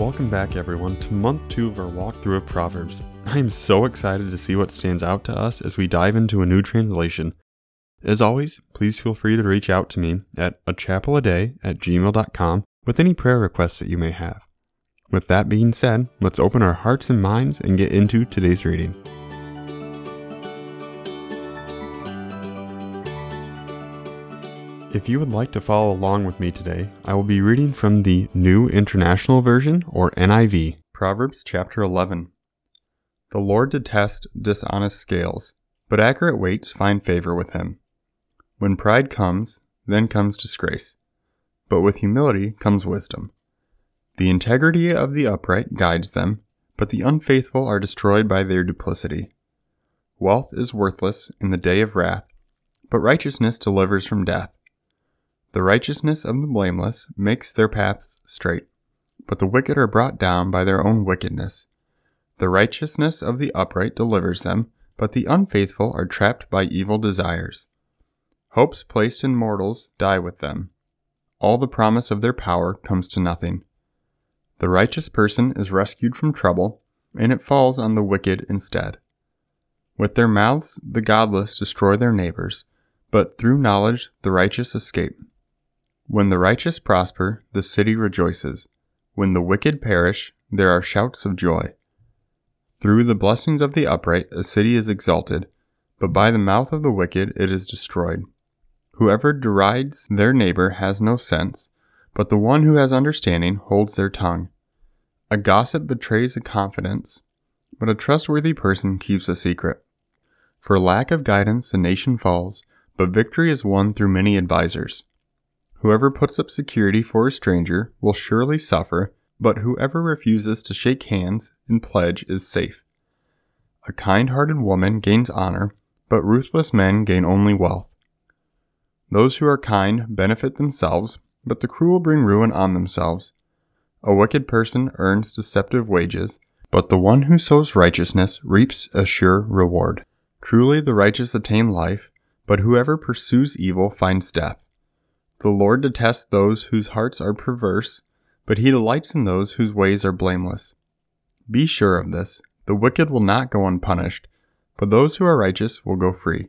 Welcome back, everyone, to month two of our walkthrough of Proverbs. I am so excited to see what stands out to us as we dive into a new translation. As always, please feel free to reach out to me at a chapel a day at gmail.com with any prayer requests that you may have. With that being said, let's open our hearts and minds and get into today's reading. If you would like to follow along with me today, I will be reading from the New International Version, or NIV, Proverbs chapter 11. The Lord detests dishonest scales, but accurate weights find favor with him. When pride comes, then comes disgrace, but with humility comes wisdom. The integrity of the upright guides them, but the unfaithful are destroyed by their duplicity. Wealth is worthless in the day of wrath, but righteousness delivers from death. The righteousness of the blameless makes their path straight, but the wicked are brought down by their own wickedness. The righteousness of the upright delivers them, but the unfaithful are trapped by evil desires. Hopes placed in mortals die with them. All the promise of their power comes to nothing. The righteous person is rescued from trouble, and it falls on the wicked instead. With their mouths the godless destroy their neighbors, but through knowledge the righteous escape. When the righteous prosper, the city rejoices. When the wicked perish, there are shouts of joy. Through the blessings of the upright, a city is exalted, but by the mouth of the wicked it is destroyed. Whoever derides their neighbor has no sense, but the one who has understanding holds their tongue. A gossip betrays a confidence, but a trustworthy person keeps a secret. For lack of guidance, the nation falls, but victory is won through many advisers. Whoever puts up security for a stranger will surely suffer, but whoever refuses to shake hands and pledge is safe. A kind hearted woman gains honor, but ruthless men gain only wealth. Those who are kind benefit themselves, but the cruel bring ruin on themselves. A wicked person earns deceptive wages, but the one who sows righteousness reaps a sure reward. Truly the righteous attain life, but whoever pursues evil finds death. The Lord detests those whose hearts are perverse, but he delights in those whose ways are blameless. Be sure of this the wicked will not go unpunished, but those who are righteous will go free.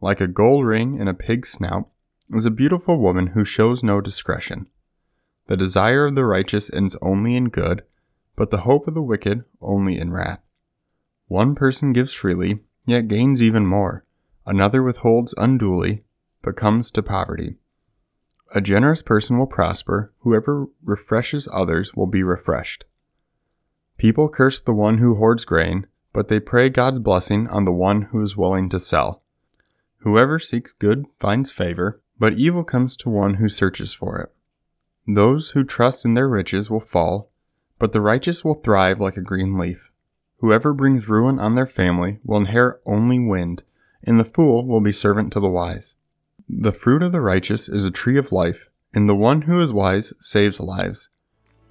Like a gold ring in a pig's snout is a beautiful woman who shows no discretion. The desire of the righteous ends only in good, but the hope of the wicked only in wrath. One person gives freely, yet gains even more. Another withholds unduly, but comes to poverty. A generous person will prosper. Whoever refreshes others will be refreshed. People curse the one who hoards grain, but they pray God's blessing on the one who is willing to sell. Whoever seeks good finds favor, but evil comes to one who searches for it. Those who trust in their riches will fall, but the righteous will thrive like a green leaf. Whoever brings ruin on their family will inherit only wind, and the fool will be servant to the wise. The fruit of the righteous is a tree of life, and the one who is wise saves lives.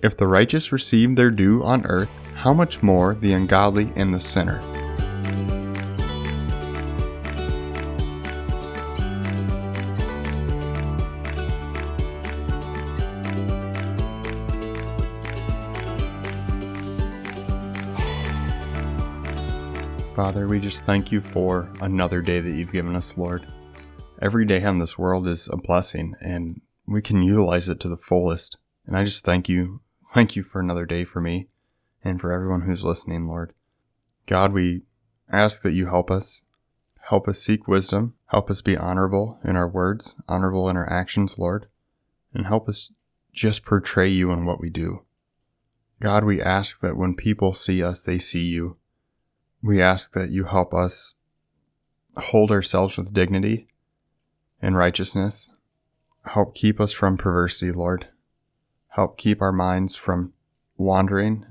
If the righteous receive their due on earth, how much more the ungodly and the sinner? Father, we just thank you for another day that you've given us, Lord every day in this world is a blessing and we can utilize it to the fullest. And I just thank you. Thank you for another day for me and for everyone who's listening, Lord. God, we ask that you help us. Help us seek wisdom. Help us be honorable in our words, honorable in our actions, Lord. And help us just portray you in what we do. God, we ask that when people see us, they see you. We ask that you help us hold ourselves with dignity and righteousness. Help keep us from perversity, Lord. Help keep our minds from wandering.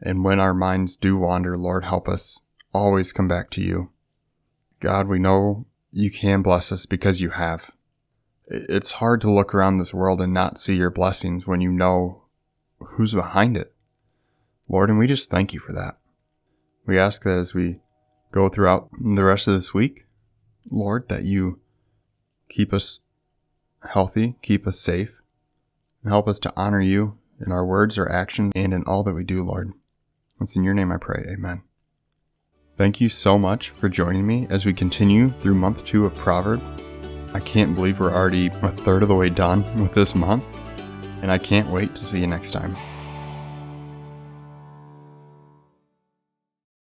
And when our minds do wander, Lord, help us always come back to you. God, we know you can bless us because you have. It's hard to look around this world and not see your blessings when you know who's behind it. Lord, and we just thank you for that. We ask that as we go throughout the rest of this week, Lord, that you keep us healthy, keep us safe, and help us to honor you in our words, our actions, and in all that we do, Lord. It's in your name I pray. Amen. Thank you so much for joining me as we continue through month two of Proverbs. I can't believe we're already a third of the way done with this month, and I can't wait to see you next time.